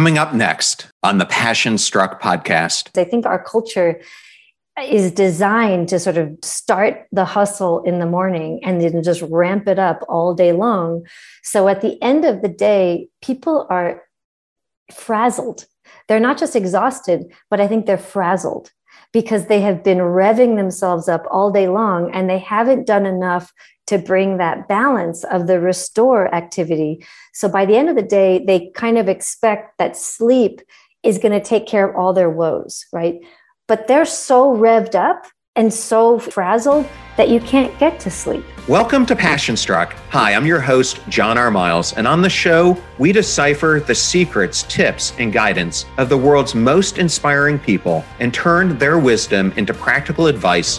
Coming up next on the Passion Struck podcast. I think our culture is designed to sort of start the hustle in the morning and then just ramp it up all day long. So at the end of the day, people are frazzled. They're not just exhausted, but I think they're frazzled because they have been revving themselves up all day long and they haven't done enough to bring that balance of the restore activity. So by the end of the day, they kind of expect that sleep is going to take care of all their woes, right? But they're so revved up and so frazzled that you can't get to sleep. Welcome to Passion Struck. Hi, I'm your host, John R. Miles, and on the show, we decipher the secrets, tips, and guidance of the world's most inspiring people and turn their wisdom into practical advice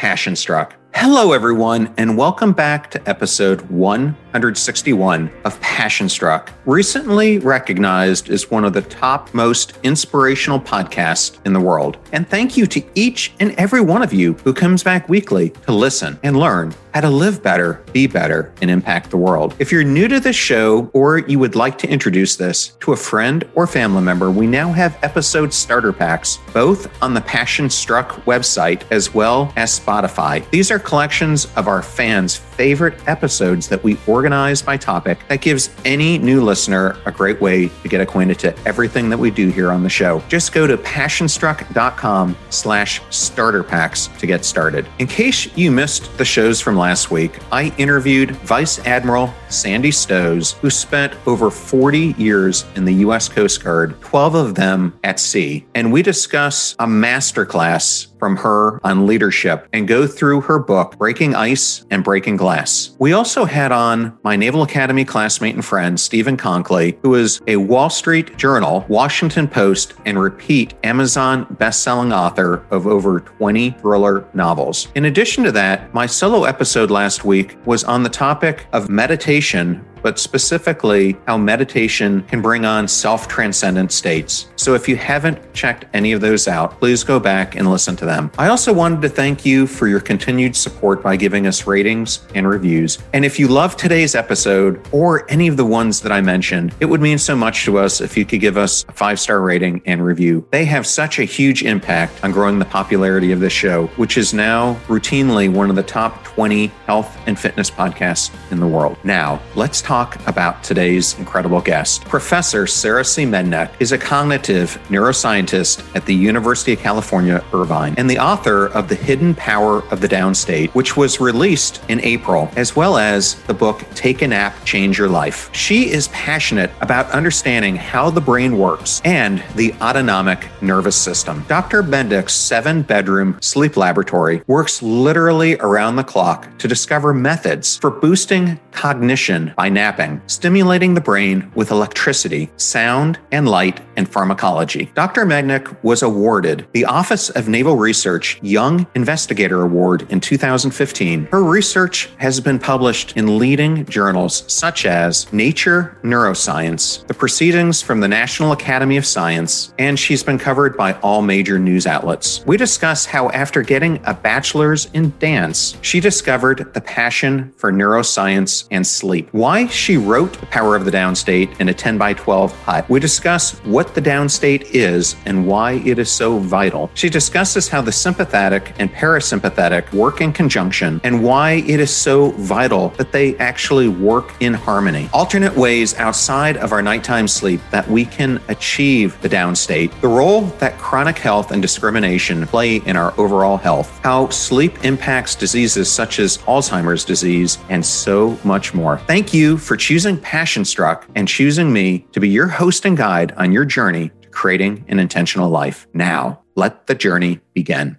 passion struck. Hello, everyone, and welcome back to episode 161 of Passion Struck, recently recognized as one of the top most inspirational podcasts in the world. And thank you to each and every one of you who comes back weekly to listen and learn how to live better, be better, and impact the world. If you're new to this show or you would like to introduce this to a friend or family member, we now have episode starter packs, both on the Passion Struck website as well as Spotify. These are collections of our fans' favorite episodes that we organize by topic that gives any new listener a great way to get acquainted to everything that we do here on the show. Just go to passionstruck.com slash starter packs to get started. In case you missed the shows from last week, I interviewed Vice Admiral Sandy Stosz, who spent over 40 years in the U.S. Coast Guard, 12 of them at sea. And we discuss a masterclass from her on leadership and go through her book, Breaking Ice and Breaking Glass. We also had on my Naval Academy classmate and friend, Stephen Konkoly, who is a Wall Street Journal, Washington Post, and repeat Amazon best-selling author of over 20 thriller novels. In addition to that, my solo episode last week was on the topic of meditation but specifically how meditation can bring on self transcendent states. So if you haven't checked any of those out, please go back and listen to them. I also wanted to thank you for your continued support by giving us ratings and reviews. And if you love today's episode or any of the ones that I mentioned, it would mean so much to us if you could give us a five star rating and review. They have such a huge impact on growing the popularity of this show, which is now routinely one of the top 20 health and fitness podcasts in the world. Now, let's talk about today's incredible guest. Professor Sara C. Mednick is a cognitive neuroscientist at the University of California, Irvine, and the author of The Hidden Power of the Downstate, which was released in April, as well as the book Take a Nap, Change Your Life. She is passionate about understanding how the brain works and the autonomic nervous system. Dr. Mednick's seven bedroom sleep laboratory works literally around the clock to discover methods for boosting cognition by napping, stimulating the brain with electricity, sound, and light, and pharmacology. Dr. Mednick was awarded the Office of Naval Research Young Investigator Award in 2015. Her research has been published in leading journals such as Nature Neuroscience, the Proceedings from the National Academy of Science, and she's been covered by all major news outlets. We discuss how, after getting a bachelor's in dance, she discovered the passion for neuroscience and sleep. Why she wrote Power of the Downstate in a 10 by 12 hut. We discuss what the downstate is and why it is so vital. She discusses how the sympathetic and parasympathetic work in conjunction and why it is so vital that they actually work in harmony. Alternate ways outside of our nighttime sleep that we can achieve the downstate, the role that chronic health and discrimination play in our overall health, how sleep impacts diseases such as Alzheimer's disease, and so much more. Thank you for choosing Passion Struck and choosing me to be your host and guide on your journey to creating an intentional life. Now, let the journey begin.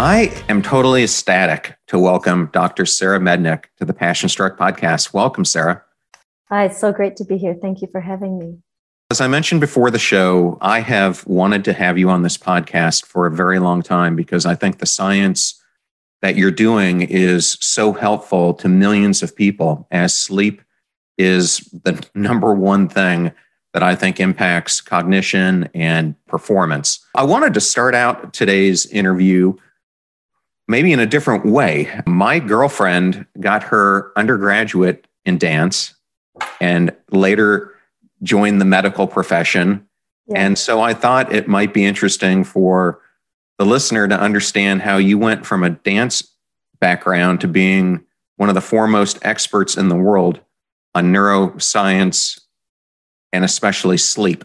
I am totally ecstatic to welcome Dr. Sara Mednick to the Passion Struck podcast. Welcome, Sara. Hi, it's so great to be here. Thank you for having me. As I mentioned before the show, I have wanted to have you on this podcast for a very long time because I think the science that you're doing is so helpful to millions of people as sleep is the number one thing that I think impacts cognition and performance. I wanted to start out today's interview maybe in a different way. My girlfriend got her undergraduate in dance and later joined the medical profession. Yeah. And so I thought it might be interesting for the listener to understand how you went from a dance background to being one of the foremost experts in the world on neuroscience and especially sleep.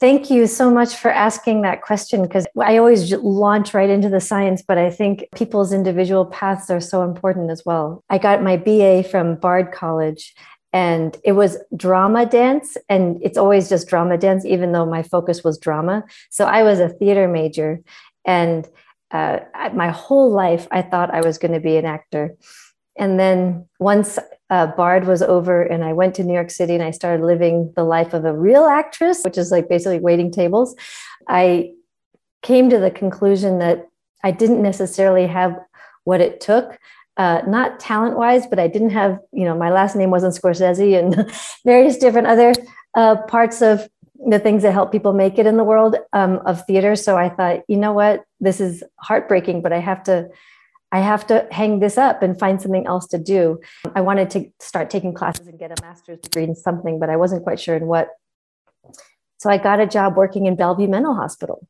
Thank you so much for asking that question because I always launch right into the science, but I think people's individual paths are so important as well. I got my BA from Bard College and it was drama dance and it's always just drama dance even though my focus was drama so i was a theater major and uh, my whole life i thought i was going to be an actor and then once uh, Bard was over, and I went to New York City and I started living the life of a real actress, which is like basically waiting tables. I came to the conclusion that I didn't necessarily have what it took. Uh, not talent wise, but I didn't have, you know, my last name wasn't Scorsese and various different other uh, parts of the things that help people make it in the world um, of theater. So I thought, you know what, this is heartbreaking, but I have to I have to hang this up and find something else to do. I wanted to start taking classes and get a master's degree in something, but I wasn't quite sure in what. So I got a job working in Bellevue Mental Hospital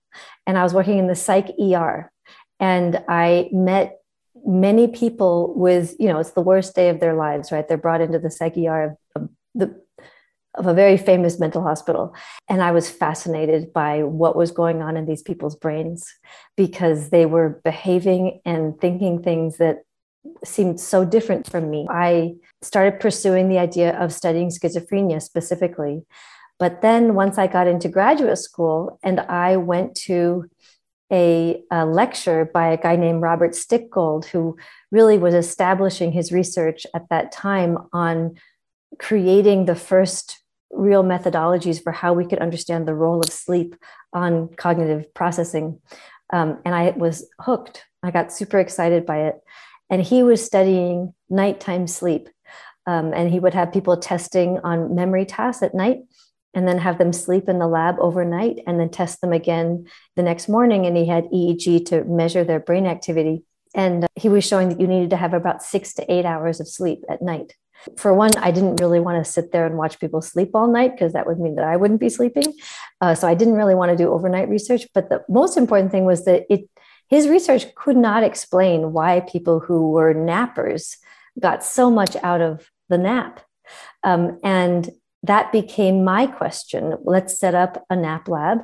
and I was working in the psych ER. And I met many people with, you know, it's the worst day of their lives, right? They're brought into the psych ER of the of a very famous mental hospital. And I was fascinated by what was going on in these people's brains because they were behaving and thinking things that seemed so different from me. I started pursuing the idea of studying schizophrenia specifically. But then once I got into graduate school and I went to a, a, lecture by a guy named Robert Stickgold, who really was establishing his research at that time on creating the first real methodologies for how we could understand the role of sleep on cognitive processing. Um, and I was hooked. I got super excited by it. And he was studying nighttime sleep. Um, and he would have people testing on memory tasks at night and then have them sleep in the lab overnight and then test them again the next morning. And he had EEG to measure their brain activity. And uh, he was showing that you needed to have about six to eight hours of sleep at night. For one, I didn't really want to sit there and watch people sleep all night because that would mean that I wouldn't be sleeping. Uh, so I didn't really want to do overnight research. But the most important thing was that it his research could not explain why people who were nappers got so much out of the nap. Um, and that became my question. Let's set up a nap lab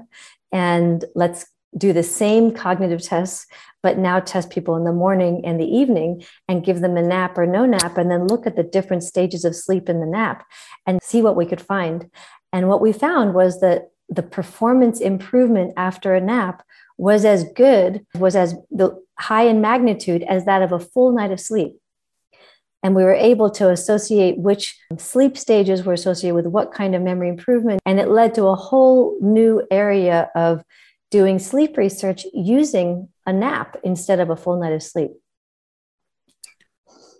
and let's do the same cognitive tests but now test people in the morning and the evening and give them a nap or no nap, and then look at the different stages of sleep in the nap and see what we could find. And what we found was that the performance improvement after a nap was as good, was as the high in magnitude as that of a full night of sleep. And we were able to associate which sleep stages were associated with what kind of memory improvement. And it led to a whole new area of doing sleep research using a nap instead of a full night of sleep.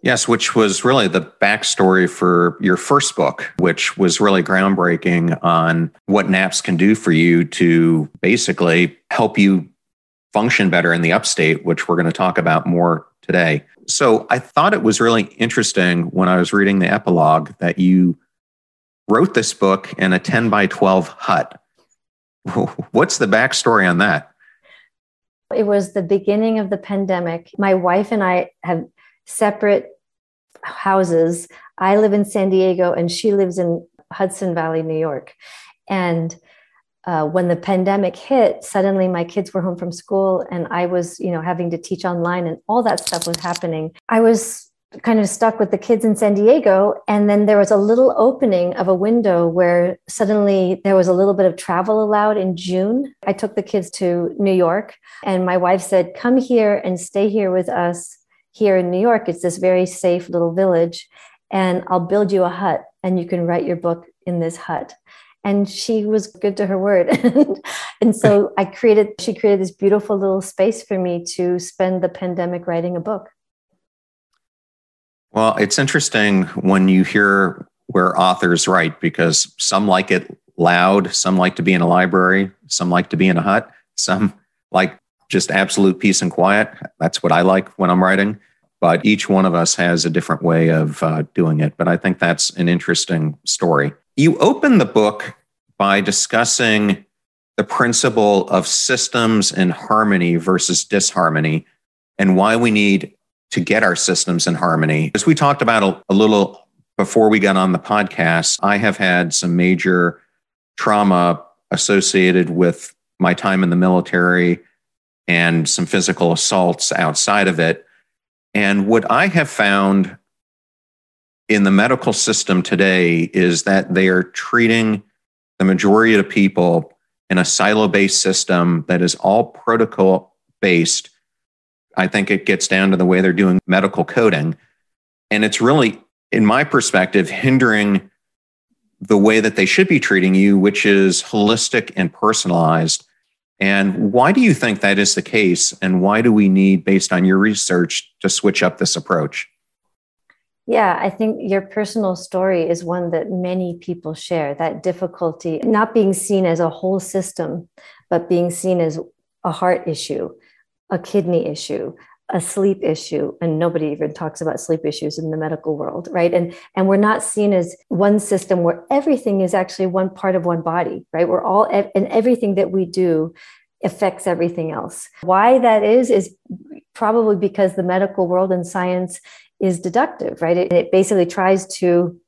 Yes, which was really the backstory for your first book, which was really groundbreaking on what naps can do for you to basically help you function better in the upstate, which we're going to talk about more today. So I thought it was really interesting when I was reading the epilogue that you wrote this book in a 10 by 12 hut. What's the backstory on that? It was the beginning of the pandemic. My wife and I have separate houses. I live in San Diego and she lives in Hudson Valley, New York. And uh, when the pandemic hit, suddenly my kids were home from school and I was, you know, having to teach online and all that stuff was happening. I was kind of stuck with the kids in San Diego. And then there was a little opening of a window where suddenly there was a little bit of travel allowed in June. I took the kids to New York, and my wife said, Come here and stay here with us here in New York. It's this very safe little village, and I'll build you a hut, and you can write your book in this hut. And she was good to her word. and so I created, she created this beautiful little space for me to spend the pandemic writing a book. Well, it's interesting when you hear where authors write because some like it loud, some like to be in a library, some like to be in a hut, some like just absolute peace and quiet. That's what I like when I'm writing. But each one of us has a different way of uh, doing it. But I think that's an interesting story. You open the book by discussing the principle of systems in harmony versus disharmony and why we need to get our systems in harmony. As we talked about a, a little before we got on the podcast, I have had some major trauma associated with my time in the military and some physical assaults outside of it. And what I have found in the medical system today is that they are treating the majority of people in a silo based system that is all protocol based I think it gets down to the way they're doing medical coding. And it's really, in my perspective, hindering the way that they should be treating you, which is holistic and personalized. And why do you think that is the case? And why do we need, based on your research, to switch up this approach? Yeah, I think your personal story is one that many people share that difficulty, not being seen as a whole system, but being seen as a heart issue a kidney issue a sleep issue and nobody even talks about sleep issues in the medical world right? And and we're not seen as one system where everything is actually one part of one body right? We're all and everything that we do affects everything else. Why that is is probably because the medical world and science is deductive right it, it basically tries to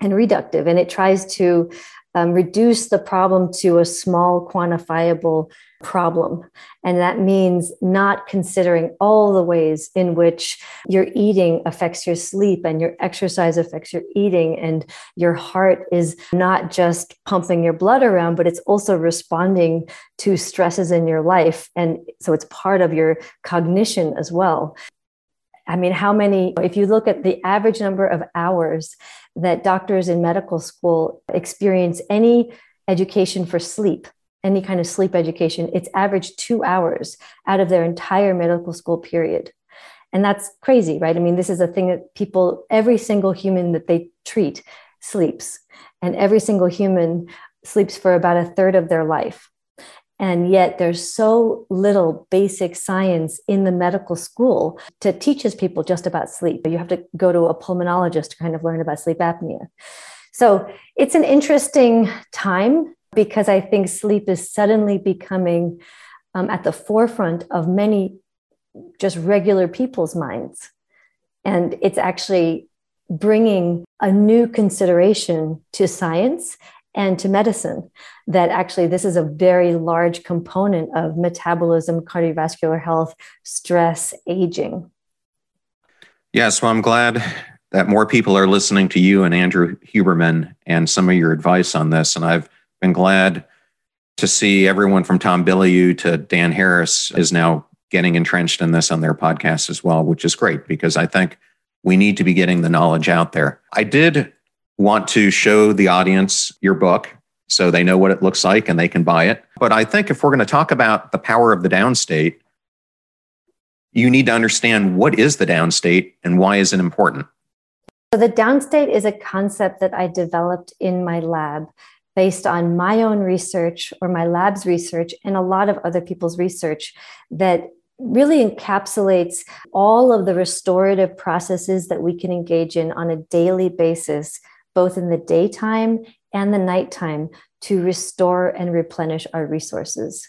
and reductive and it tries to um, reduce the problem to a small quantifiable problem. And that means not considering all the ways in which your eating affects your sleep and your exercise affects your eating, and your heart is not just pumping your blood around, but it's also responding to stresses in your life. And so it's part of your cognition as well. I mean, how many, if you look at the average number of hours that doctors in medical school experience any education for sleep, any kind of sleep education, it's average two hours out of their entire medical school period. And that's crazy, right? I mean, this is a thing that people, every single human that they treat sleeps, and every single human sleeps for about a third of their life. And yet, there's so little basic science in the medical school to teach teaches people just about sleep. You have to go to a pulmonologist to kind of learn about sleep apnea. So it's an interesting time because I think sleep is suddenly becoming um, at the forefront of many just regular people's minds. And it's actually bringing a new consideration to science and to medicine that actually this is a very large component of metabolism, cardiovascular health, stress, aging. Yes, well, I'm glad that more people are listening to you and Andrew Huberman and some of your advice on this. And I've been glad to see everyone from Tom Bilyeu to Dan Harris is now getting entrenched in this on their podcast as well, which is great because I think we need to be getting the knowledge out there. I did want to show the audience your book so they know what it looks like and they can buy it. But I think if we're going to talk about the power of the downstate, you need to understand what is the downstate and why is it important. So the downstate is a concept that I developed in my lab based on my own research or my lab's research and a lot of other people's research that really encapsulates all of the restorative processes that we can engage in on a daily basis both in the daytime and the nighttime to restore and replenish our resources.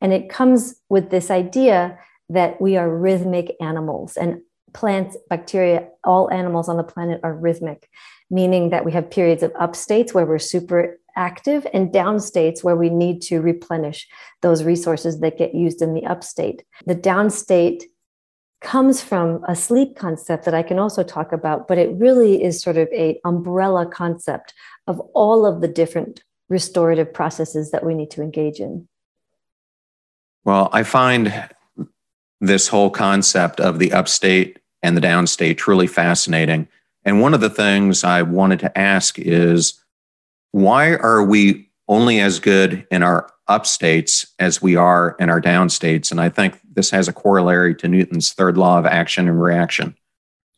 And it comes with this idea that we are rhythmic animals and plants, bacteria, all animals on the planet are rhythmic, meaning that we have periods of up states where we're super active and down states where we need to replenish those resources that get used in the up state. The down state comes from a sleep concept that I can also talk about, but it really is sort of a umbrella concept of all of the different restorative processes that we need to engage in. Well, I find this whole concept of the upstate and the downstate truly fascinating. And one of the things I wanted to ask is why are we only as good in our upstates as we are in our downstates? And I think this has a corollary to Newton's third law of action and reaction.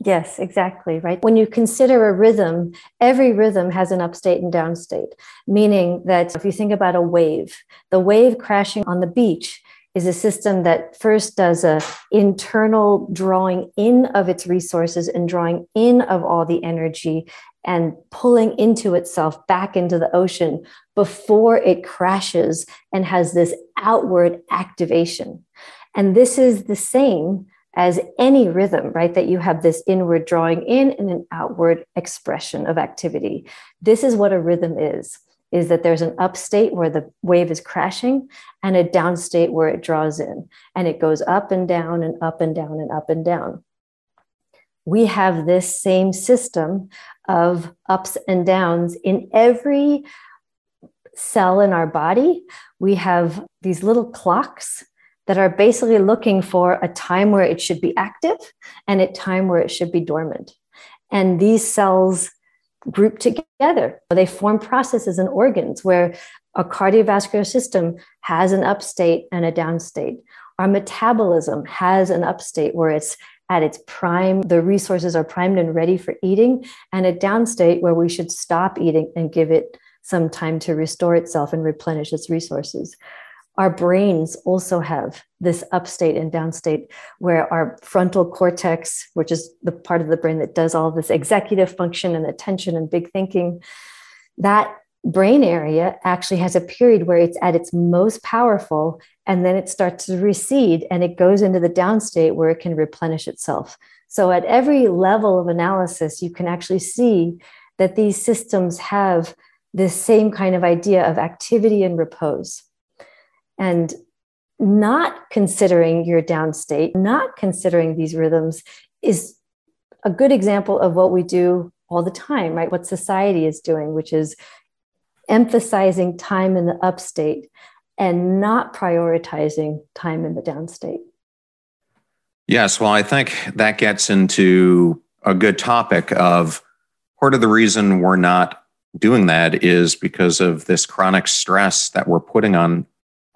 Yes, exactly. Right. When you consider a rhythm, every rhythm has an upstate and downstate, meaning that if you think about a wave, the wave crashing on the beach is a system that first does a internal drawing in of its resources and drawing in of all the energy and pulling into itself back into the ocean before it crashes and has this outward activation. And this is the same as any rhythm, right? That you have this inward drawing in and an outward expression of activity. This is what a rhythm is is that there's an upstate where the wave is crashing and a downstate where it draws in and it goes up and down and up and down and up and down. We have this same system of ups and downs in every cell in our body. We have these little clocks that are basically looking for a time where it should be active and a time where it should be dormant. And these cells group together. They form processes and organs where a cardiovascular system has an upstate and a downstate. Our metabolism has an upstate where it's at its prime, the resources are primed and ready for eating, and a downstate where we should stop eating and give it some time to restore itself and replenish its resources our brains also have this upstate and downstate where our frontal cortex which is the part of the brain that does all this executive function and attention and big thinking that brain area actually has a period where it's at its most powerful and then it starts to recede and it goes into the downstate where it can replenish itself. So at every level of analysis you can actually see that these systems have this same kind of idea of activity and repose and not considering your downstate, not considering these rhythms is a good example of what we do all the time, right? What society is doing, which is emphasizing time in the upstate and not prioritizing time in the downstate. Yes, well, I think that gets into a good topic of part of the reason we're not doing that is because of this chronic stress that we're putting on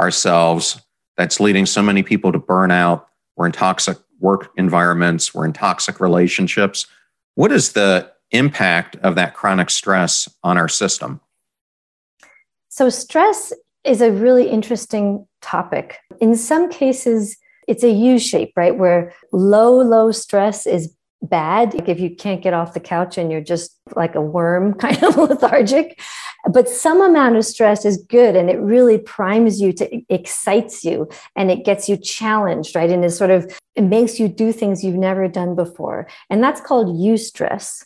ourselves that's leading so many people to burn out. We're in toxic work environments, we're in toxic relationships. What is the impact of that chronic stress on our system? So, stress is a really interesting topic. In some cases, it's a U shape, right? Where low, low stress is bad. Like if you can't get off the couch and you're just like a worm, kind of lethargic. But some amount of stress is good and it really primes you to excites you and it gets you challenged, right? And it sort of it makes you do things you've never done before. And that's called eustress.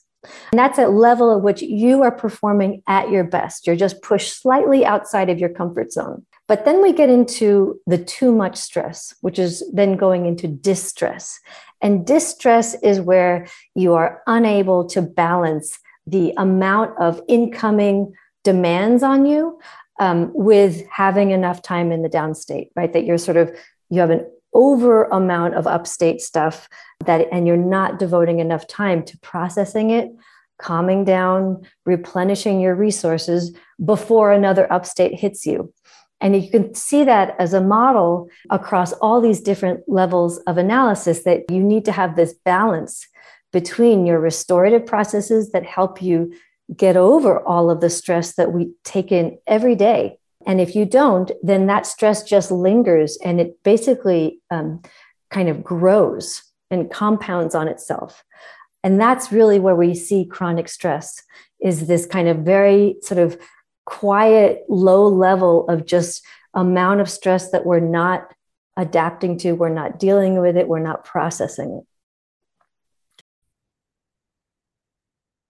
And that's a level at which you are performing at your best. You're just pushed slightly outside of your comfort zone. But then we get into the too much stress, which is then going into distress. And distress is where you are unable to balance the amount of incoming demands on you um, with having enough time in the downstate, right? That you're sort of, you have an over amount of upstate stuff that, and you're not devoting enough time to processing it, calming down, replenishing your resources before another upstate hits you. And you can see that as a model across all these different levels of analysis that you need to have this balance between your restorative processes that help you get over all of the stress that we take in every day. And if you don't, then that stress just lingers and it basically um, kind of grows and compounds on itself. And that's really where we see chronic stress is this kind of very sort of quiet, low level of just amount of stress that we're not adapting to, we're not dealing with it, we're not processing it.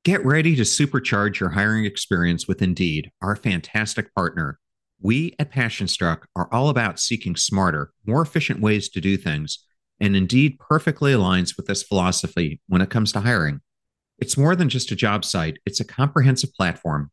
Get ready to supercharge your hiring experience with Indeed, our fantastic partner. We at PassionStruck are all about seeking smarter, more efficient ways to do things and Indeed perfectly aligns with this philosophy when it comes to hiring. It's more than just a job site, it's a comprehensive platform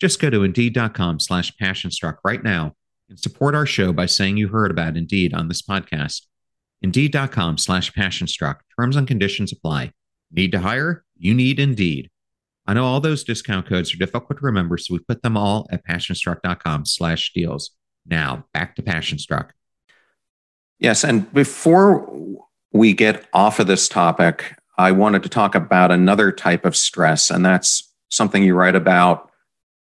Just go to indeed.com slash passionstruck right now and support our show by saying you heard about Indeed on this podcast. Indeed.com slash passionstruck. Terms and conditions apply. Need to hire? You need Indeed. I know all those discount codes are difficult to remember, so we put them all at passionstruck.com slash deals. Now, back to Passionstruck. Yes, and before we get off of this topic, I wanted to talk about another type of stress, and that's something you write about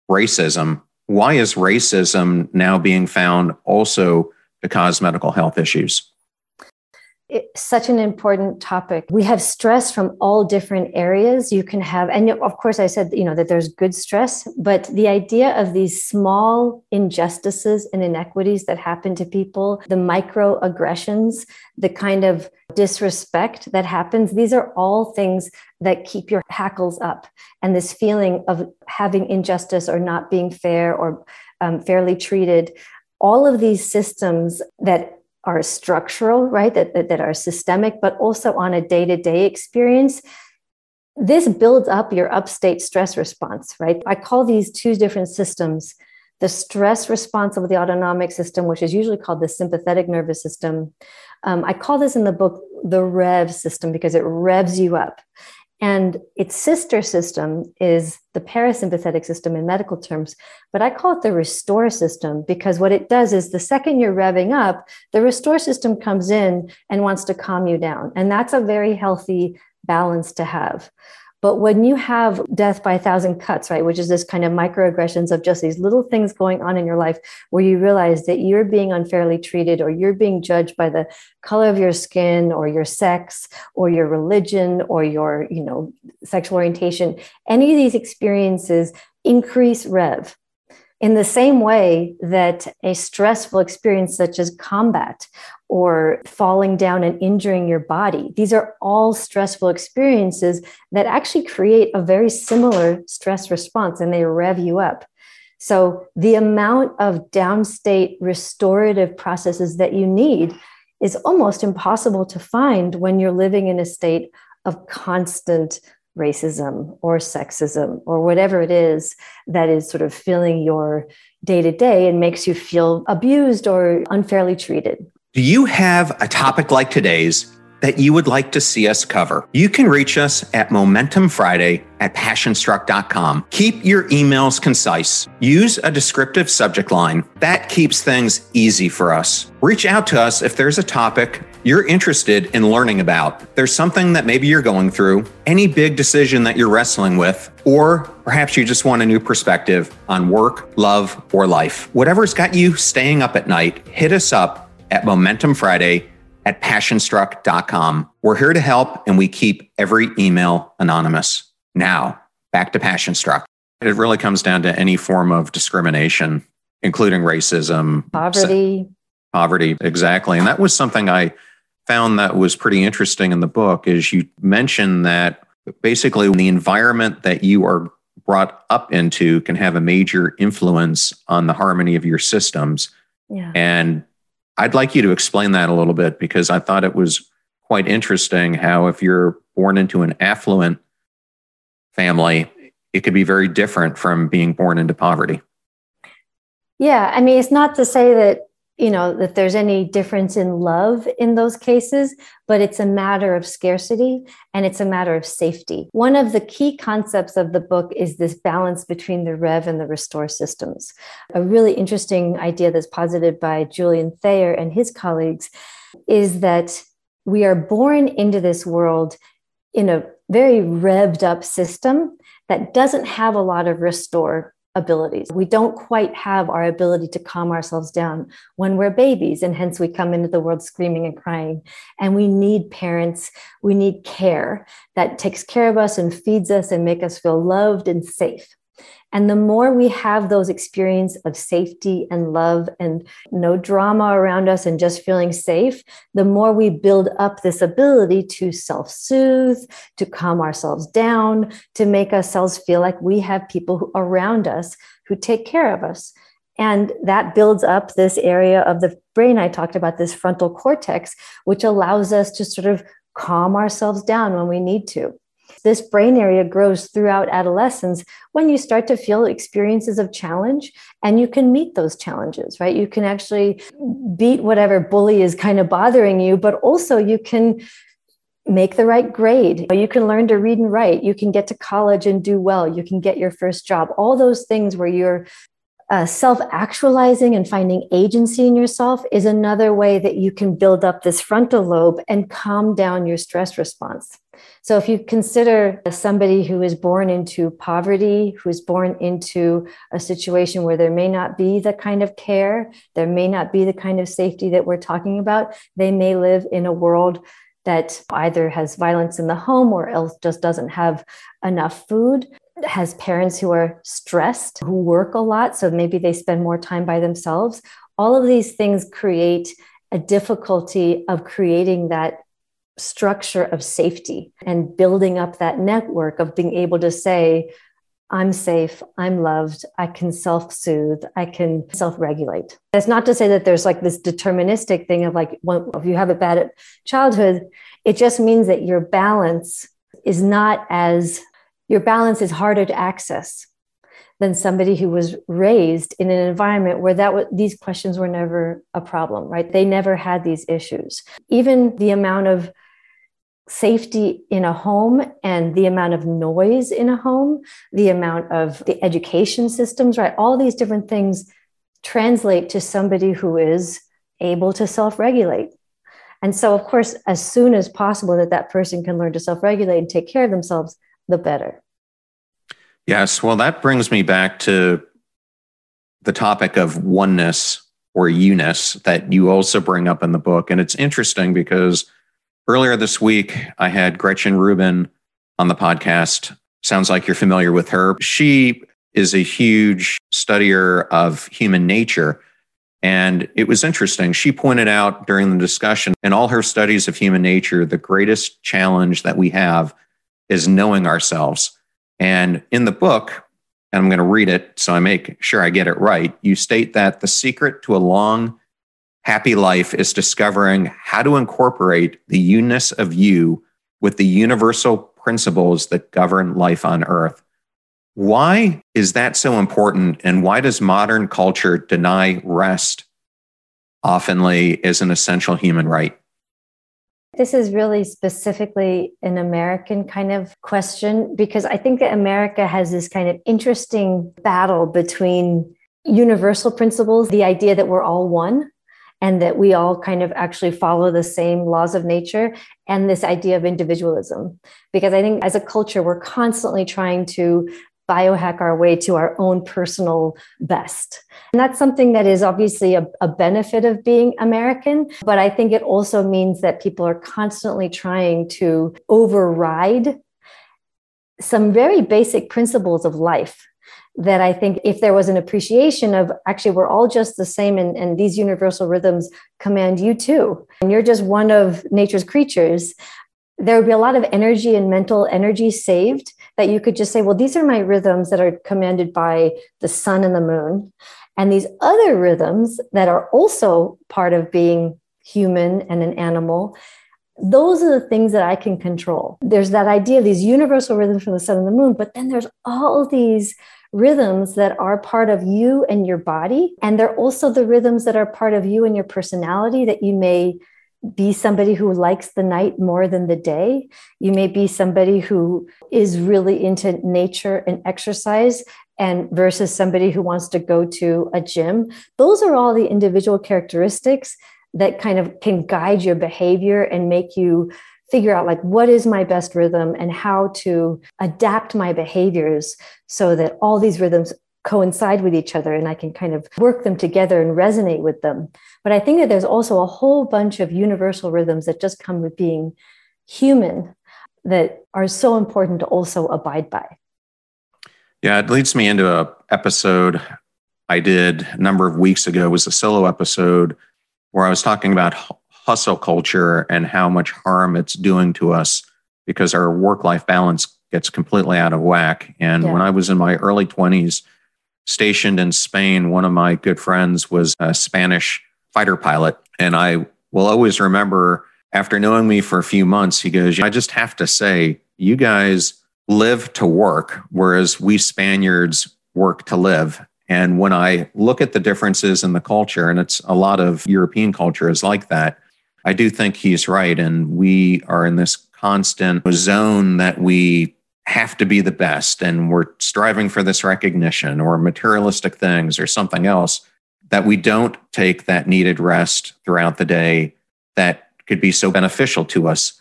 racism. Why is racism now being found also to cause medical health issues? It's such an important topic. We have stress from all different areas. You can have, and of course, I said, you know, that there's good stress, but the idea of these small injustices and inequities that happen to people, the microaggressions, the kind of disrespect that happens, these are all things that keep your hackles up. And this feeling of having injustice or not being fair or um, fairly treated, all of these systems that are structural, right, that, that, that are systemic, but also on a day to day experience. This builds up your upstate stress response, right? I call these two different systems the stress response of the autonomic system, which is usually called the sympathetic nervous system. Um, I call this in the book the REV system because it revs you up. And its sister system is the parasympathetic system in medical terms, but I call it the restore system because what it does is the second you're revving up, the restore system comes in and wants to calm you down. And that's a very healthy balance to have. But when you have death by a thousand cuts, right, which is this kind of microaggressions of just these little things going on in your life where you realize that you're being unfairly treated or you're being judged by the color of your skin or your sex or your religion or your, you know, sexual orientation, any of these experiences increase rev in the same way that a stressful experience such as combat or falling down and injuring your body. These are all stressful experiences that actually create a very similar stress response and they rev you up. So, the amount of downstate restorative processes that you need is almost impossible to find when you're living in a state of constant racism or sexism or whatever it is that is sort of filling your day to day and makes you feel abused or unfairly treated. Do you have a topic like today's that you would like to see us cover? You can reach us at Momentum Friday at passionstruck.com. Keep your emails concise. Use a descriptive subject line. That keeps things easy for us. Reach out to us if there's a topic you're interested in learning about. There's something that maybe you're going through, any big decision that you're wrestling with, or perhaps you just want a new perspective on work, love, or life. Whatever's got you staying up at night, hit us up at Momentum Friday at passionstruck.com. We're here to help and we keep every email anonymous. Now, back to Passionstruck. It really comes down to any form of discrimination, including racism, poverty. Poverty, exactly. And that was something I found that was pretty interesting in the book is you mentioned that basically the environment that you are brought up into can have a major influence on the harmony of your systems. Yeah. And I'd like you to explain that a little bit because I thought it was quite interesting how if you're born into an affluent family, it could be very different from being born into poverty. Yeah, I mean, it's not to say that you know that there's any difference in love in those cases but it's a matter of scarcity and it's a matter of safety. One of the key concepts of the book is this balance between the rev and the restore systems. A really interesting idea that's posited by julian thayer and his colleagues is that we are born into this world in a very revved up system that doesn't have a lot of restore abilities. We don't quite have our ability to calm ourselves down when we're babies, and hence we come into the world screaming and crying. And we need parents, we need care that takes care of us and feeds us and make us feel loved and safe. And the more we have those experiences of safety and love and no drama around us and just feeling safe, the more we build up this ability to self soothe, to calm ourselves down, to make ourselves feel like we have people around us who take care of us. And that builds up this area of the brain I talked about, this frontal cortex, which allows us to sort of calm ourselves down when we need to this brain area grows throughout adolescence when you start to feel experiences of challenge and you can meet those challenges, right? You can actually beat whatever bully is kind of bothering you, but also you can make the right grade. You can learn to read and write. You can get to college and do well. You can get your first job. All those things where you're uh, self actualizing and finding agency in yourself is another way that you can build up this frontal lobe and calm down your stress response. So, if you consider somebody who is born into poverty, who is born into a situation where there may not be the kind of care, there may not be the kind of safety that we're talking about, they may live in a world that either has violence in the home or else just doesn't have enough food has parents who are stressed, who work a lot, so maybe they spend more time by themselves. All of these things create a difficulty of creating that structure of safety and building up that network of being able to say, I'm safe, I'm loved, I can self soothe, I can self regulate. That's not to say that there's like this deterministic thing of like, well, if you have a bad childhood, it just means that your balance is not as, your balance is harder to access than somebody who was raised in an environment where that these questions were never a problem right they never had these issues even the amount of safety in a home and the amount of noise in a home, the amount of the education systems, right? All these different things translate to somebody who is able to self regulate. And so, of course, as soon as possible that that person can learn to self regulate and take care of themselves, the better. Yes. Well, that brings me back to the topic of oneness or you-ness that you also bring up in the book. And it's interesting because Earlier this week, I had Gretchen Rubin on the podcast. Sounds like you're familiar with her. She is a huge studier of human nature. And it was interesting. She pointed out during the discussion in all her studies of human nature, the greatest challenge that we have is knowing ourselves. And in the book, and I'm going to read it so I make sure I get it right, you state that the secret to a long Happy life is discovering how to incorporate the uniqueness of you with the universal principles that govern life on earth. Why is that so important? And why does modern culture deny rest oftenly as an essential human right? This is really specifically an American kind of question because I think that America has this kind of interesting battle between universal principles, the idea that we're all one, and that we all kind of actually follow the same laws of nature and this idea of individualism. Because I think as a culture, we're constantly trying to biohack our way to our own personal best. And that's something that is obviously a, a, benefit of being American, but I think it also means that people are constantly trying to override some very basic principles of life that I think if there was an appreciation of actually we're all just the same and, and these universal rhythms command you too, and you're just one of nature's creatures, there would be a lot of energy and mental energy saved that you could just say, well, these are my rhythms that are commanded by the sun and the moon. And these other rhythms that are also part of being human and an animal, those are the things that I can control. There's that idea of these universal rhythms from the sun and the moon, but then there's all these rhythms that are part of you and your body. And they're also the rhythms that are part of you and your personality that you may be somebody who likes the night more than the day. You may be somebody who is really into nature and exercise and versus somebody who wants to go to a gym. Those are all the individual characteristics that kind of can guide your behavior and make you figure out like what is my best rhythm and how to adapt my behaviors so that all these rhythms coincide with each other and I can kind of work them together and resonate with them. But I think that there's also a whole bunch of universal rhythms that just come with being human that are so important to also abide by. Yeah, it leads me into a episode I did a number of weeks ago. It was a solo episode where I was talking about hustle culture and how much harm it's doing to us because our work life balance gets completely out of whack. And yeah. when I was in my early 20s, stationed in Spain, one of my good friends was a Spanish fighter pilot. And I will always remember after knowing me for a few months, he goes, I just have to say, you guys live to work, whereas we Spaniards work to live. And when I look at the differences in the culture, and it's a lot of European culture is like that, I do think he's right. And we are in this constant zone that we have to be the best and we're striving for this recognition or materialistic things or something else that we don't take that needed rest throughout the day that could be so beneficial to us.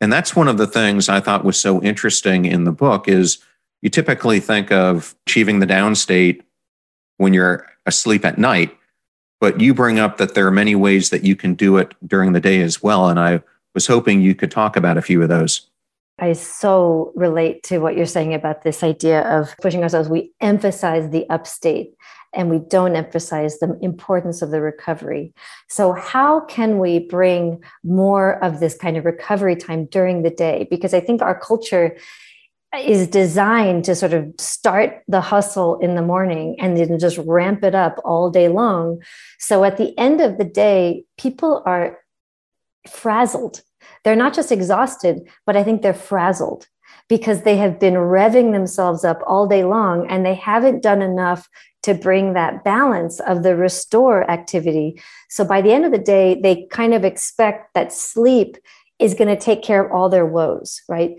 And that's one of the things I thought was so interesting in the book is you typically think of achieving the downstate when you're asleep at night but you bring up that there are many ways that you can do it during the day as well. And I was hoping you could talk about a few of those. I so relate to what you're saying about this idea of pushing ourselves. We emphasize the upstate and we don't emphasize the importance of the recovery. So, how can we bring more of this kind of recovery time during the day? Because I think our culture is designed to sort of start the hustle in the morning and then just ramp it up all day long. So at the end of the day, people are frazzled. They're not just exhausted, but I think they're frazzled because they have been revving themselves up all day long and they haven't done enough to bring that balance of the restore activity. So by the end of the day, they kind of expect that sleep is going to take care of all their woes, right?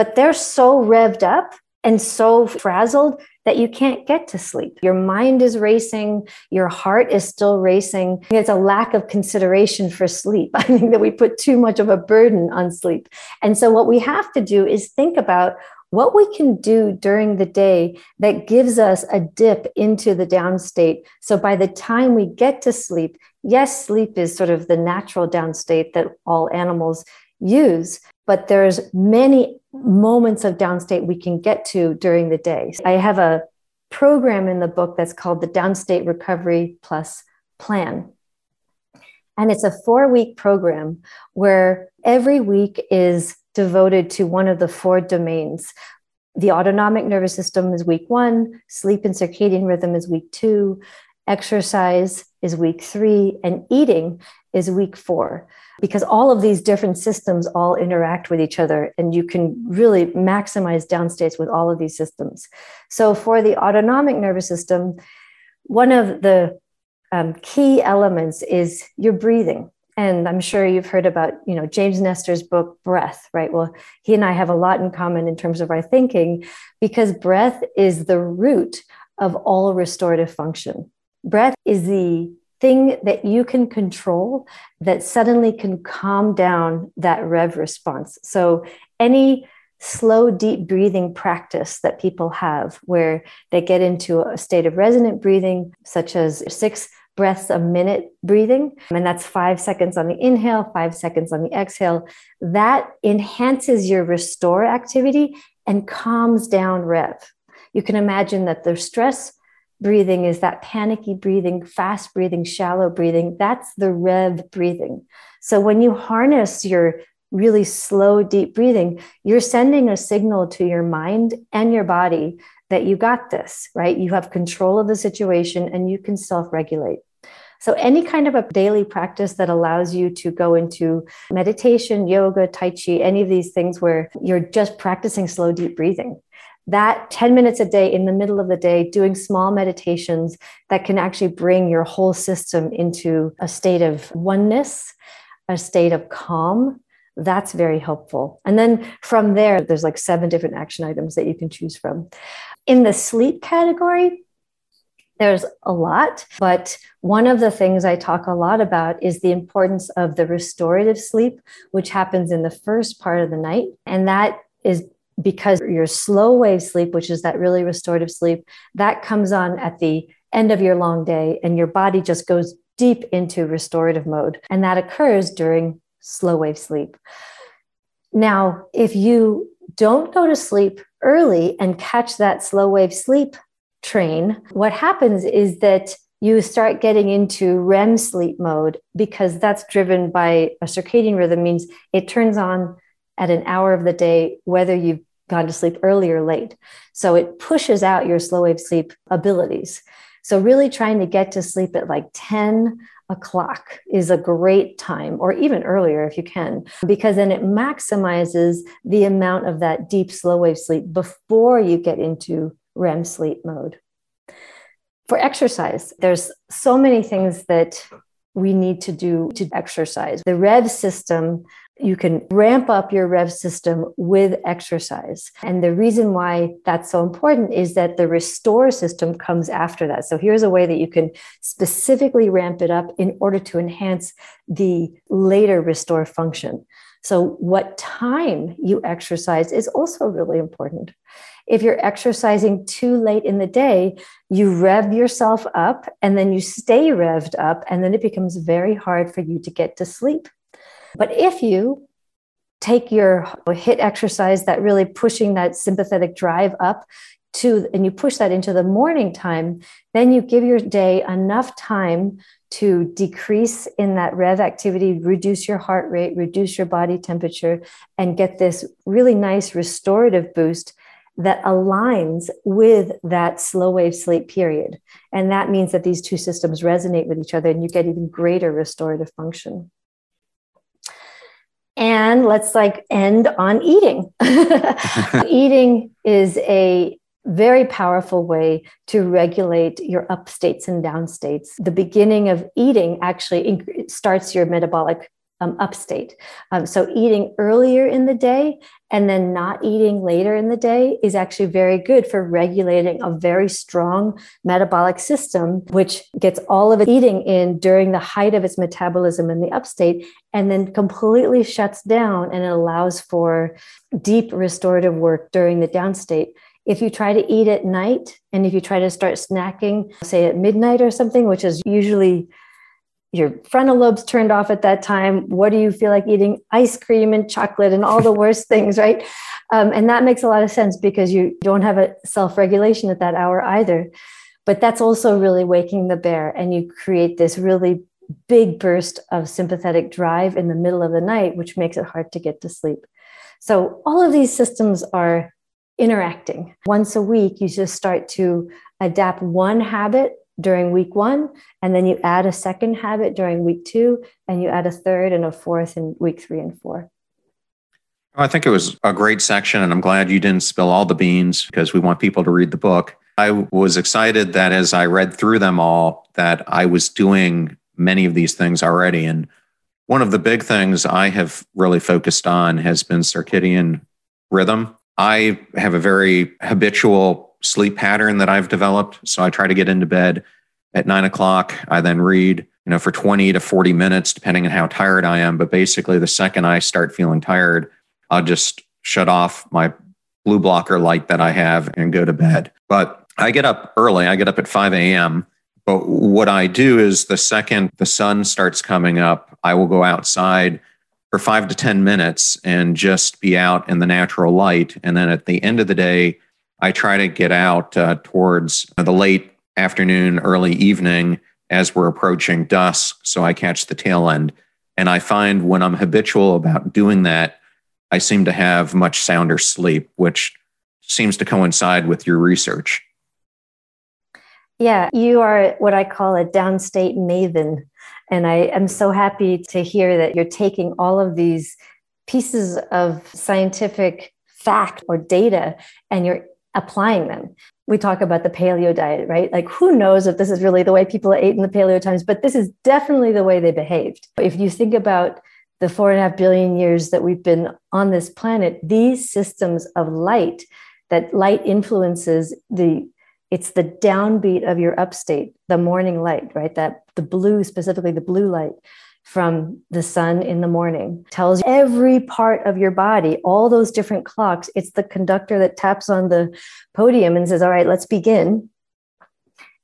but they're so revved up and so frazzled that you can't get to sleep. Your mind is racing, your heart is still racing. It's a lack of consideration for sleep. I think that we put too much of a burden on sleep. And so, what we have to do is think about what we can do during the day that gives us a dip into the down state. So, by the time we get to sleep, yes, sleep is sort of the natural down state that all animals use but there's many moments of downstate we can get to during the day. I have a program in the book that's called the Downstate Recovery Plus Plan. And it's a four week program where every week is devoted to one of the four domains. The autonomic nervous system is week one, sleep and circadian rhythm is week two, exercise is week three, and eating is week four. Because all of these different systems all interact with each other and you can really maximize downstates with all of these systems. So for the autonomic nervous system one of the um, key elements is your breathing and i'm sure you've heard about you know james nestor's book breath right well he and i have a lot in common in terms of our thinking because breath is the root of all restorative function breath is the thing that you can control that suddenly can calm down that rev response. So, any slow, deep breathing practice that people have where they get into a state of resonant breathing, such as six breaths a minute breathing, and that's five seconds on the inhale, five seconds on the exhale, that enhances your restore activity and calms down rev. You can imagine that the stress breathing is that panicky breathing, fast breathing, shallow breathing. That's the rev breathing. So when you harness your really slow, deep breathing, you're sending a signal to your mind and your body that you got this, right? You have control of the situation and you can self regulate. So, any kind of a daily practice that allows you to go into meditation, yoga, Tai Chi, any of these things where you're just practicing slow, deep breathing, that 10 minutes a day in the middle of the day, doing small meditations that can actually bring your whole system into a state of oneness, a state of calm, that's very helpful. And then from there, there's like seven different action items that you can choose from. In the sleep category, there's a lot, but one of the things I talk a lot about is the importance of the restorative sleep, which happens in the first part of the night. And that is because your slow wave sleep, which is that really restorative sleep, that comes on at the end of your long day and your body just goes deep into restorative mode. And that occurs during slow wave sleep. Now, if you don't go to sleep early and catch that slow wave sleep train, what happens is that you start getting into REM sleep mode because that's driven by a circadian rhythm means it turns on at an hour of the day whether you've gone to sleep early or late. So it pushes out your slow wave sleep abilities. So really trying to get to sleep at like 10 o'clock is a great time, or even earlier if you can, because then it maximizes the amount of that deep slow wave sleep before you get into REM sleep mode. For exercise, there's so many things that we need to do to exercise. The REV system you can ramp up your rev system with exercise. And the reason why that's so important is that the restore system comes after that. So here's a way that you can specifically ramp it up in order to enhance the later restore function. So, what time you exercise is also really important. If you're exercising too late in the day, you rev yourself up and then you stay revved up, and then it becomes very hard for you to get to sleep. But if you take your HIIT exercise that really pushing that sympathetic drive up to and you push that into the morning time then you give your day enough time to decrease in that rev activity reduce your heart rate reduce your body temperature and get this really nice restorative boost that aligns with that slow wave sleep period and that means that these two systems resonate with each other and you get even greater restorative function and let's like end on eating. eating is a very powerful way to regulate your up states and down states. The beginning of eating actually starts your metabolic um, upstate. Um, so eating earlier in the day and then not eating later in the day is actually very good for regulating a very strong metabolic system, which gets all of its eating in during the height of its metabolism in the upstate and then completely shuts down and it allows for deep restorative work during the downstate. If you try to eat at night and if you try to start snacking, say at midnight or something, which is usually your frontal lobes turned off at that time. What do you feel like eating? Ice cream and chocolate and all the worst things, right? Um, and that makes a lot of sense because you don't have a self regulation at that hour either. But that's also really waking the bear, and you create this really big burst of sympathetic drive in the middle of the night, which makes it hard to get to sleep. So, all of these systems are interacting. Once a week, you just start to adapt one habit during week one, and then you add a second habit during week two, and you add a third and a fourth in week three and four. Oh, I think it was a great section, and I'm glad you didn't spill all the beans because we want people to read the book. I was excited that as I read through them all, that I was doing many of these things already. And one of the big things I have really focused on has been circadian rhythm. I have a very habitual sleep pattern that I've developed. So I try to get into bed at nine o'clock. I then read, you know, for 20 to 40 minutes, depending on how tired I am. But basically, the second I start feeling tired, I'll just shut off my blue blocker light that I have and go to bed. But I get up early, I get up at 5 a.m. But what I do is the second the sun starts coming up, I will go outside for five to 10 minutes and just be out in the natural light. And then at the end of the day, I try to get out uh, towards the late afternoon, early evening as we're approaching dusk. So I catch the tail end. And I find when I'm habitual about doing that, I seem to have much sounder sleep, which seems to coincide with your research. Yeah, you are what I call a downstate maven. And I am so happy to hear that you're taking all of these pieces of scientific fact or data and you're applying them. We talk about the paleo diet, right? Like, who knows if this is really the way people ate in the paleo times, but this is definitely the way they behaved. If you think about the four and a half billion years that we've been on this planet, these systems of light, that light influences the it's the downbeat of your upstate, the morning light, right? That the blue, specifically the blue light from the sun in the morning tells every part of your body, all those different clocks. It's the conductor that taps on the podium and says, All right, let's begin.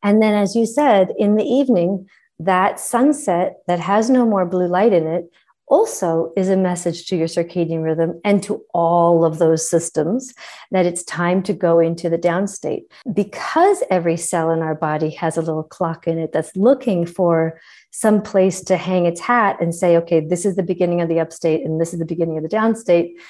And then, as you said, in the evening, that sunset that has no more blue light in it also is a message to your circadian rhythm and to all of those systems that it's time to go into the down state. Because every cell in our body has a little clock in it that's looking for some place to hang its hat and say, okay, this is the beginning of the upstate and this is the beginning of the down state.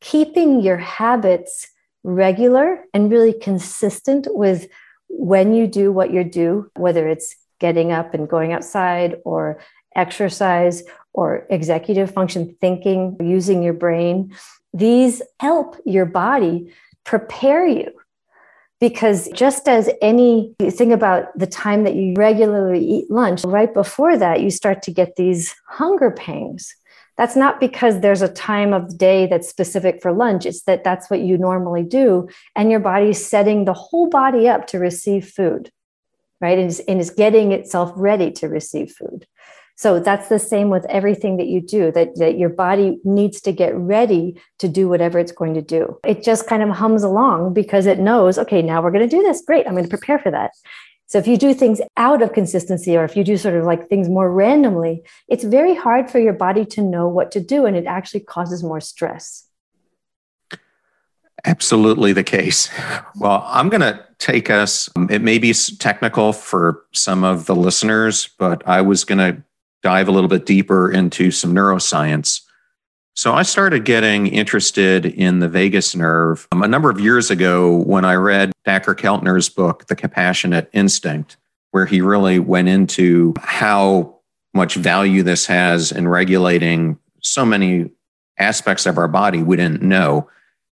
keeping your habits regular and really consistent with when you do what you do, whether it's getting up and going outside or exercise or executive function thinking, using your brain. These help your body prepare you. Because just as any you think about the time that you regularly eat lunch, right before that, you start to get these hunger pangs. That's not because there's a time of day that's specific for lunch. It's that that's what you normally do. And your body's setting the whole body up to receive food, right? And is, and is getting itself ready to receive food. So that's the same with everything that you do, that, that your body needs to get ready to do whatever it's going to do. It just kind of hums along because it knows, okay, now we're going to do this. Great. I'm going to prepare for that. So if you do things out of consistency or if you do sort of like things more randomly, it's very hard for your body to know what to do and it actually causes more stress. Absolutely the case. Well, I'm going to take us, it may be technical for some of the listeners, but I was going to dive a little bit deeper into some neuroscience. So I started getting interested in the vagus nerve um, a number of years ago when I read Dacher Keltner's book, The Compassionate Instinct, where he really went into how much value this has in regulating so many aspects of our body we didn't know.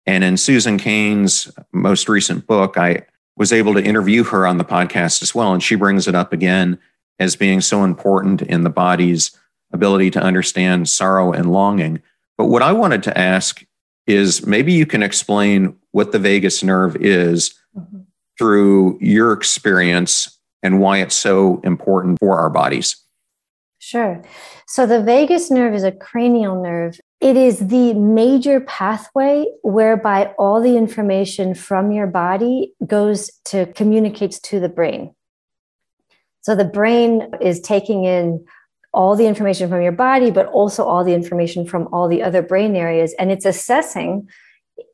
And in Susan Cain's most recent book, I was able to interview her on the podcast as well. And she brings it up again as being so important in the body's ability to understand sorrow and longing. But what I wanted to ask is maybe you can explain what the vagus nerve is mm-hmm. through your experience and why it's so important for our bodies. Sure. So the vagus nerve is a cranial nerve. It is the major pathway whereby all the information from your body goes to communicates to the brain. So the brain is taking in all the information from your body, but also all the information from all the other brain areas. And it's assessing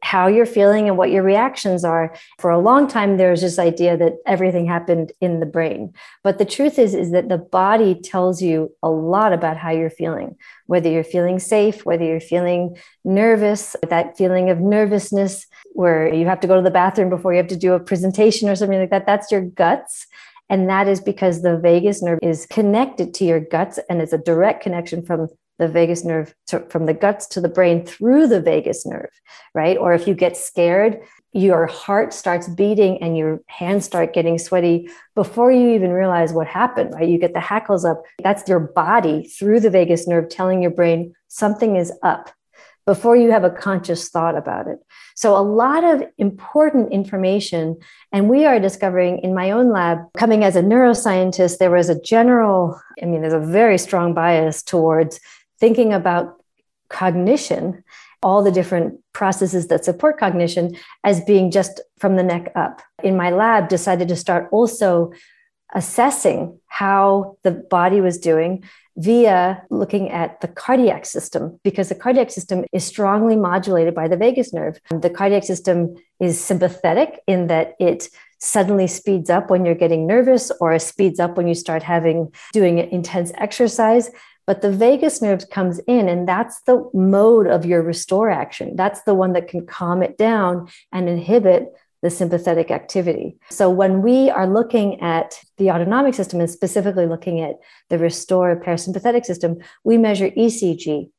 how you're feeling and what your reactions are. For a long time, there was this idea that everything happened in the brain. But the truth is, is that the body tells you a lot about how you're feeling, whether you're feeling safe, whether you're feeling nervous, that feeling of nervousness where you have to go to the bathroom before you have to do a presentation or something like that. That's your guts. And that is because the vagus nerve is connected to your guts and it's a direct connection from the vagus nerve to, from the guts to the brain through the vagus nerve, right? Or if you get scared, your heart starts beating and your hands start getting sweaty before you even realize what happened, right? You get the hackles up. That's your body through the vagus nerve telling your brain something is up before you have a conscious thought about it. So, a lot of important information. And we are discovering in my own lab, coming as a neuroscientist, there was a general, I mean, there's a very strong bias towards thinking about cognition, all the different processes that support cognition, as being just from the neck up. In my lab, decided to start also assessing how the body was doing via looking at the cardiac system because the cardiac system is strongly modulated by the vagus nerve. The cardiac system is sympathetic in that it suddenly speeds up when you're getting nervous or speeds up when you start having doing intense exercise but the vagus nerve comes in and that's the mode of your restore action that's the one that can calm it down and inhibit the sympathetic activity. So when we are looking at the autonomic system and specifically looking at the restore parasympathetic system, we measure ECG.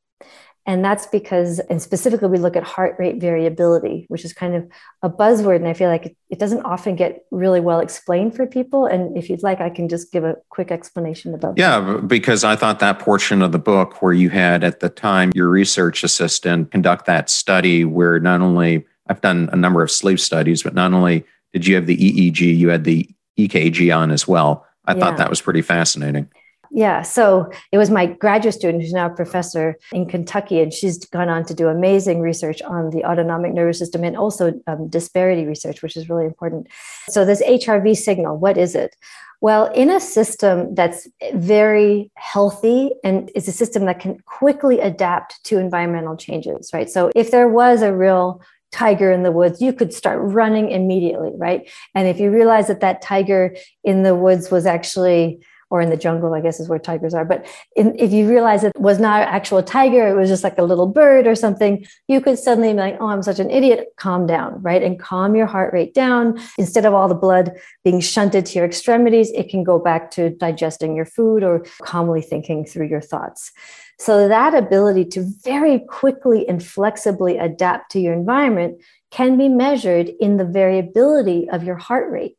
And that's because, and specifically, we look at heart rate variability, which is kind of a buzzword. And I feel like it, it doesn't often get really well explained for people. And if you'd like, I can just give a quick explanation about yeah, that. because I thought that portion of the book where you had at the time your research assistant conduct that study where not only I've done a number of sleep studies, but not only did you have the EEG, you had the EKG on as well. I yeah. thought that was pretty fascinating. Yeah. So it was my graduate student who's now a professor in Kentucky, and she's gone on to do amazing research on the autonomic nervous system and also um, disparity research, which is really important. So, this HRV signal, what is it? Well, in a system that's very healthy and is a system that can quickly adapt to environmental changes, right? So, if there was a real tiger in the woods, you could start running immediately, right? And if you realize that that tiger in the woods was actually or in the jungle, I guess is where tigers are. But in, if you realize it was not an actual tiger, it was just like a little bird or something, you could suddenly be like, oh, I'm such an idiot. Calm down, right? And calm your heart rate down. Instead of all the blood being shunted to your extremities, it can go back to digesting your food or calmly thinking through your thoughts. So that ability to very quickly and flexibly adapt to your environment can be measured in the variability of your heart rate.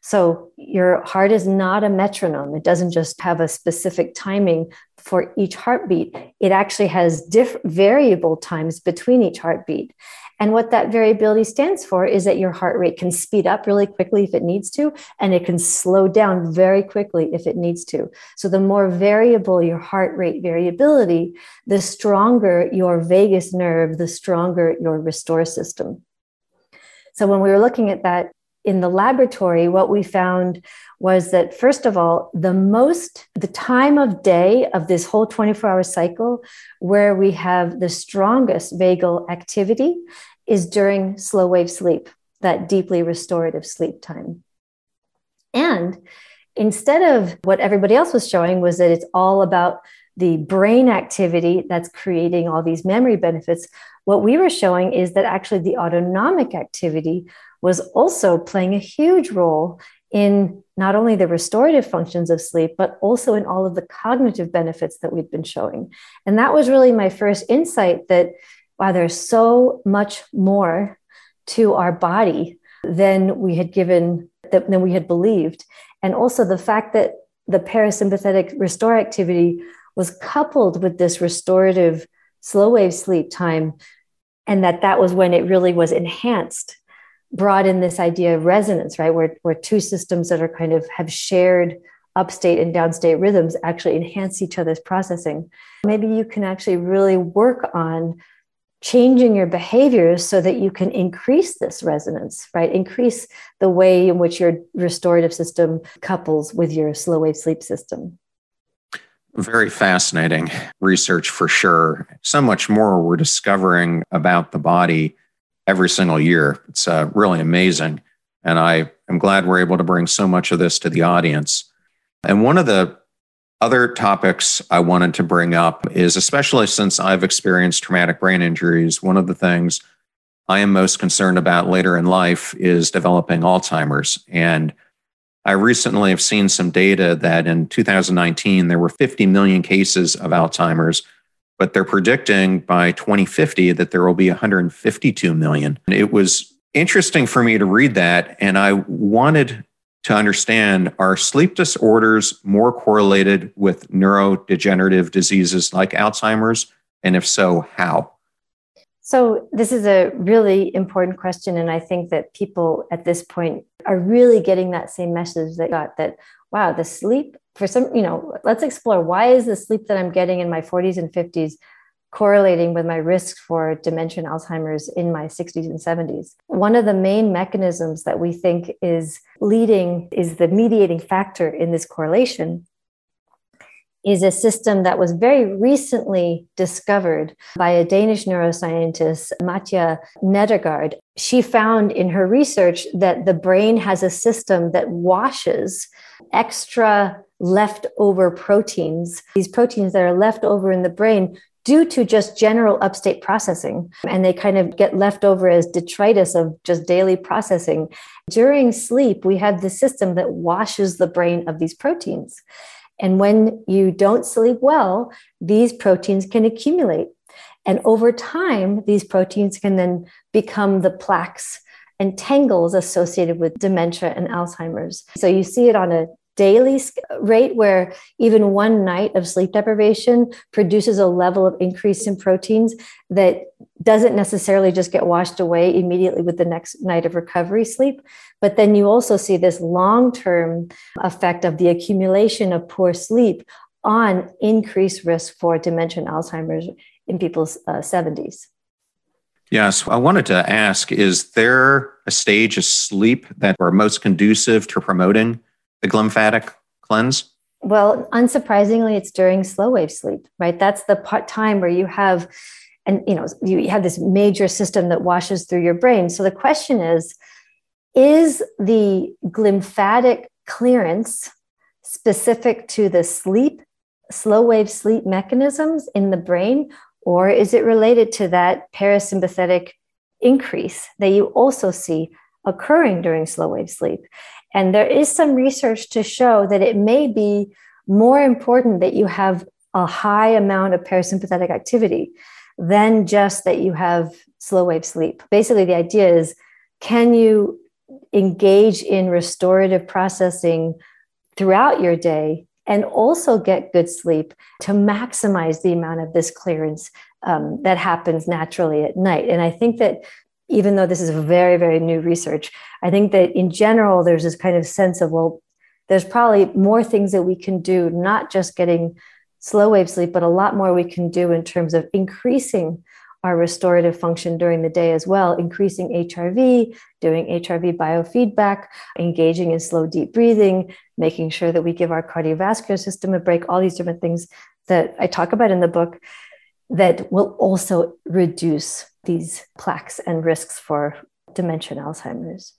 So your heart is not a metronome. It doesn't just have a specific timing for each heartbeat. It actually has diff- variable times between each heartbeat. And what that variability stands for is that your heart rate can speed up really quickly if it needs to, and it can slow down very quickly if it needs to. So, the more variable your heart rate variability, the stronger your vagus nerve, the stronger your restore system. So, when we were looking at that in the laboratory, what we found was that, first of all, the most, the time of day of this whole 24 hour cycle where we have the strongest vagal activity is during slow wave sleep, that deeply restorative sleep time. And instead of what everybody else was showing, was that it's all about the brain activity that's creating all these memory benefits. What we were showing is that actually the autonomic activity was also playing a huge role in not only the restorative functions of sleep, but also in all of the cognitive benefits that we've been showing. And that was really my first insight that, wow, there's so much more to our body than we had given, than we had believed. And also the fact that the parasympathetic restore activity was coupled with this restorative slow wave sleep time and that that was when it really was enhanced brought in this idea of resonance, right? Where, where two systems that are kind of have shared upstate and downstate rhythms actually enhance each other's processing. Maybe you can actually really work on changing your behaviors so that you can increase this resonance, right? Increase the way in which your restorative system couples with your slow wave sleep system. Very fascinating research for sure. So much more we're discovering about the body every single year. It's uh, really amazing. And I am glad we're able to bring so much of this to the audience. And one of the other topics I wanted to bring up is especially since I've experienced traumatic brain injuries, one of the things I am most concerned about later in life is developing Alzheimer's. And I recently have seen some data that in 2019, there were 50 million cases of Alzheimer's but they're predicting by 2050 that there will be 152 million. It was interesting for me to read that, and I wanted to understand are sleep disorders more correlated with neurodegenerative diseases like Alzheimer's? And if so, how? So, this is a really important question. And I think that people at this point are really getting that same message they got that, wow, the sleep for some, you know, let's explore why is the sleep that I'm getting in my 40s and 50s correlating with my risk for dementia and Alzheimer's in my 60s and 70s. One of the main mechanisms that we think is leading, is the mediating factor in this correlation, is a system that was very recently discovered by a Danish neuroscientist, Maiken Nedergaard. She found in her research that the brain has a system that washes extra leftover proteins, these proteins that are left over in the brain due to just general upstate processing. And they kind of get left over as detritus of just daily processing. During sleep, we have the system that washes the brain of these proteins. And when you don't sleep well, these proteins can accumulate. And over time, these proteins can then become the plaques and tangles associated with dementia and Alzheimer's. So you see it on a daily rate where even one night of sleep deprivation produces a level of increase in proteins that doesn't necessarily just get washed away immediately with the next night of recovery sleep but then you also see this long-term effect of the accumulation of poor sleep on increased risk for dementia and alzheimer's in people's uh, 70s Yes, I wanted to ask is there a stage of sleep that are most conducive to promoting the glymphatic cleanse? Well, unsurprisingly, it's during slow wave sleep, right? That's the part time where you have, and you know, you have this major system that washes through your brain. So the question is, is the glymphatic clearance specific to the sleep, slow wave sleep mechanisms in the brain, or is it related to that parasympathetic increase that you also see occurring during slow wave sleep? And there is some research to show that it may be more important that you have a high amount of parasympathetic activity than just that you have slow wave sleep. Basically, the idea is can you engage in restorative processing throughout your day and also get good sleep to maximize the amount of this clearance um, that happens naturally at night. And I think that even though this is very, very new research, I think that in general, there's this kind of sense of, well, there's probably more things that we can do, not just getting slow wave sleep, but a lot more we can do in terms of increasing our restorative function during the day as well, increasing HRV, doing HRV biofeedback, engaging in slow, deep breathing, making sure that we give our cardiovascular system a break, all these different things that I talk about in the book that will also reduce these plaques and risks for dementia and Alzheimer's.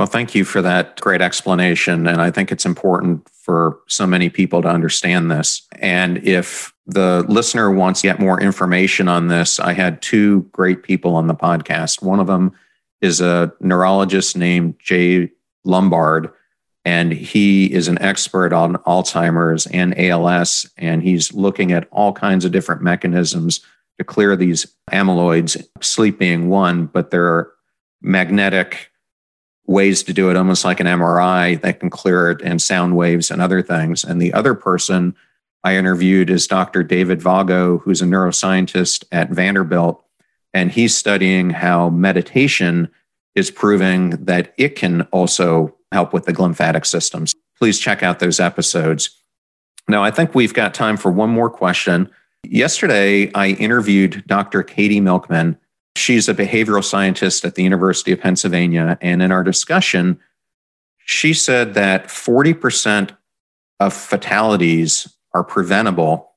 Well, thank you for that great explanation. And I think it's important for so many people to understand this. And if the listener wants to get more information on this, I had two great people on the podcast. One of them is a neurologist named Jay Lombard, and he is an expert on Alzheimer's and ALS. And he's looking at all kinds of different mechanisms to clear these amyloids, sleep being one, but there are magnetic ways to do it, almost like an MRI that can clear it, and sound waves and other things. And the other person I interviewed is Dr. David Vago, who's a neuroscientist at Vanderbilt. And he's studying how meditation is proving that it can also help with the glymphatic systems. Please check out those episodes. Now, I think we've got time for one more question. Yesterday, I interviewed Dr. Katie Milkman. She's a behavioral scientist at the University of Pennsylvania. And in our discussion, she said that 40% of fatalities are preventable,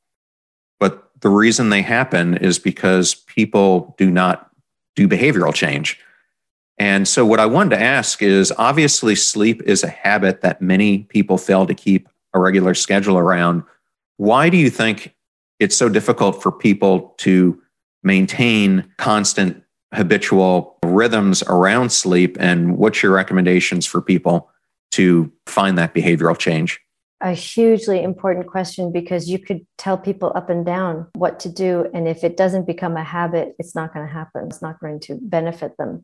but the reason they happen is because people do not do behavioral change. And so, what I wanted to ask is obviously, sleep is a habit that many people fail to keep a regular schedule around. Why do you think it's so difficult for people to maintain constant habitual rhythms around sleep? And what's your recommendations for people to find that behavioral change? A hugely important question because you could tell people up and down what to do. And if it doesn't become a habit, it's not going to happen. It's not going to benefit them.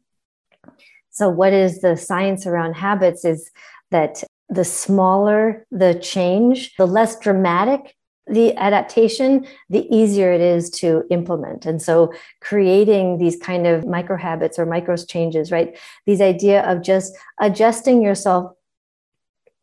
So, what is the science around habits is that the smaller the change, the less dramatic the adaptation, the easier it is to implement. And so creating these kind of micro habits or micro changes, right? These idea of just adjusting yourself,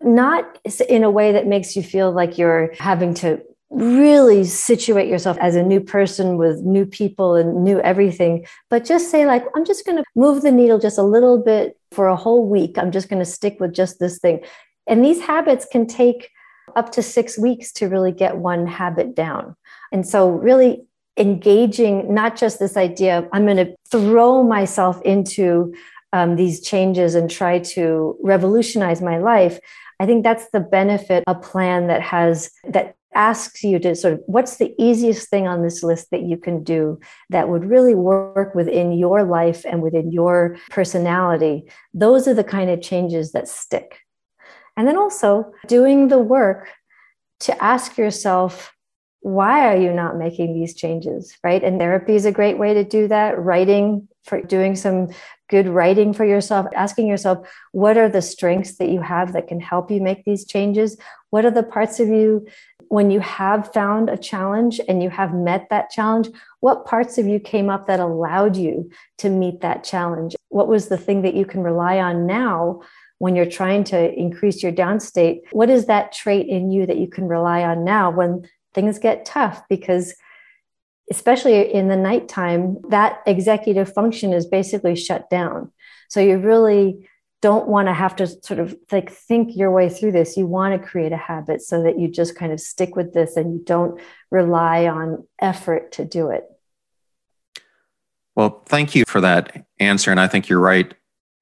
not in a way that makes you feel like you're having to really situate yourself as a new person with new people and new everything but just say like i'm just going to move the needle just a little bit for a whole week i'm just going to stick with just this thing and these habits can take up to six weeks to really get one habit down. And so really engaging not just this idea of i'm going to throw myself into um, these changes and try to revolutionize my life i think that's the benefit a plan that has that asks you to sort of what's the easiest thing on this list that you can do that would really work within your life and within your personality? Those are the kind of changes that stick and then also doing the work to ask yourself why are you not making these changes right? And therapy is a great way to do that. Writing for doing some good writing for yourself asking yourself what are the strengths that you have that can help you make these changes? What are the parts of you when you have found a challenge and you have met that challenge what parts of you came up that allowed you to meet that challenge? What was the thing that you can rely on now when you're trying to increase your downstate what is that trait in you that you can rely on now when things get tough? Because especially in the nighttime that executive function is basically shut down. So you really don't want to have to sort of like think your way through this. You want to create a habit so that you just kind of stick with this and you don't rely on effort to do it. Well thank you for that answer and i think you're right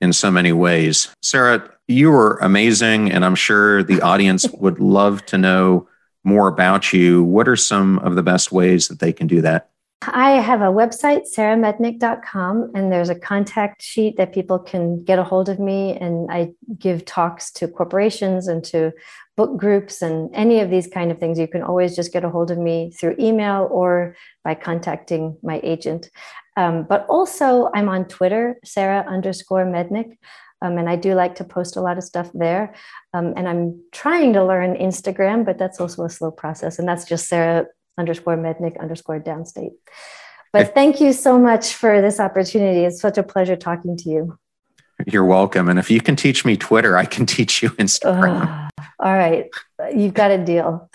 in so many ways Sara you were amazing and i'm sure the audience would love to know more about you, what are some of the best ways that they can do that? I have a website, saramednick.com, and there's a contact sheet that people can get a hold of me. And I give talks to corporations and to book groups and any of these kind of things. You can always just get a hold of me through email or by contacting my agent. Um, but also, I'm on Twitter, Sara underscore Mednick. Um, and I do like to post a lot of stuff there. Um, and I'm trying to learn Instagram, but that's also a slow process. And that's just Sara underscore Mednick underscore downstate. But thank you so much for this opportunity. It's such a pleasure talking to you. You're welcome. And if you can teach me Twitter, I can teach you Instagram. all right. You've got a deal.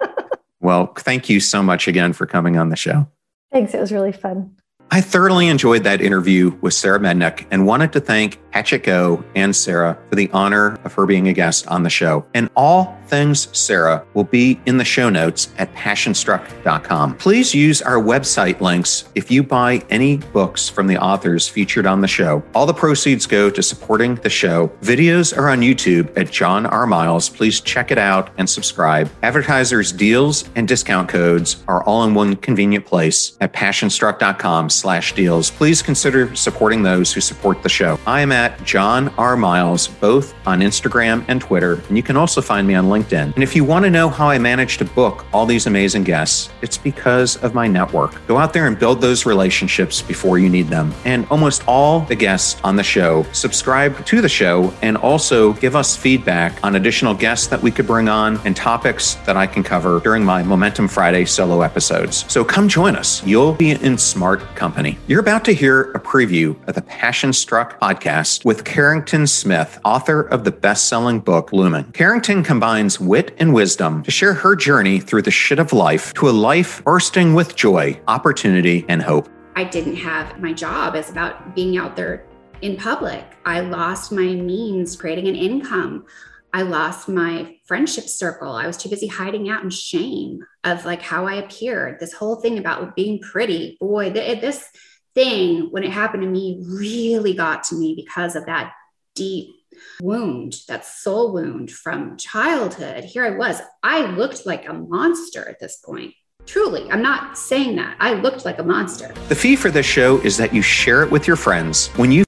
well, thank you so much again for coming on the show. Thanks. It was really fun. I thoroughly enjoyed that interview with Sara Mednick and wanted to thank Hachette Go and Sara for the honor of her being a guest on the show. And all things Sara will be in the show notes at passionstruck.com. Please use our website links if you buy any books from the authors featured on the show. All the proceeds go to supporting the show. Videos are on YouTube at John R. Miles. Please check it out and subscribe. Advertisers' deals and discount codes are all in one convenient place at passionstruck.com slash deals. Please consider supporting those who support the show. I am at John R. Miles, both on Instagram and Twitter, and you can also find me on LinkedIn. And if you want to know how I manage to book all these amazing guests, it's because of my network. Go out there and build those relationships before you need them. And almost all the guests on the show subscribe to the show and also give us feedback on additional guests that we could bring on and topics that I can cover during my Momentum Friday solo episodes. So come join us. You'll be in smart company company. You're about to hear a preview of the Passion Struck podcast with Carrington Smith, author of the best selling book Lumen. Carrington combines wit and wisdom to share her journey through the shit of life to a life bursting with joy, opportunity, and hope. I didn't have my job as about being out there in public. I lost my means creating an income. I lost my friendship circle. I was too busy hiding out in shame of like how I appeared. This whole thing about being pretty, boy, th- this thing when it happened to me really got to me because of that deep wound, that soul wound from childhood. Here I was. I looked like a monster at this point. Truly, I'm not saying that. I looked like a monster. The fee for this show is that you share it with your friends. When you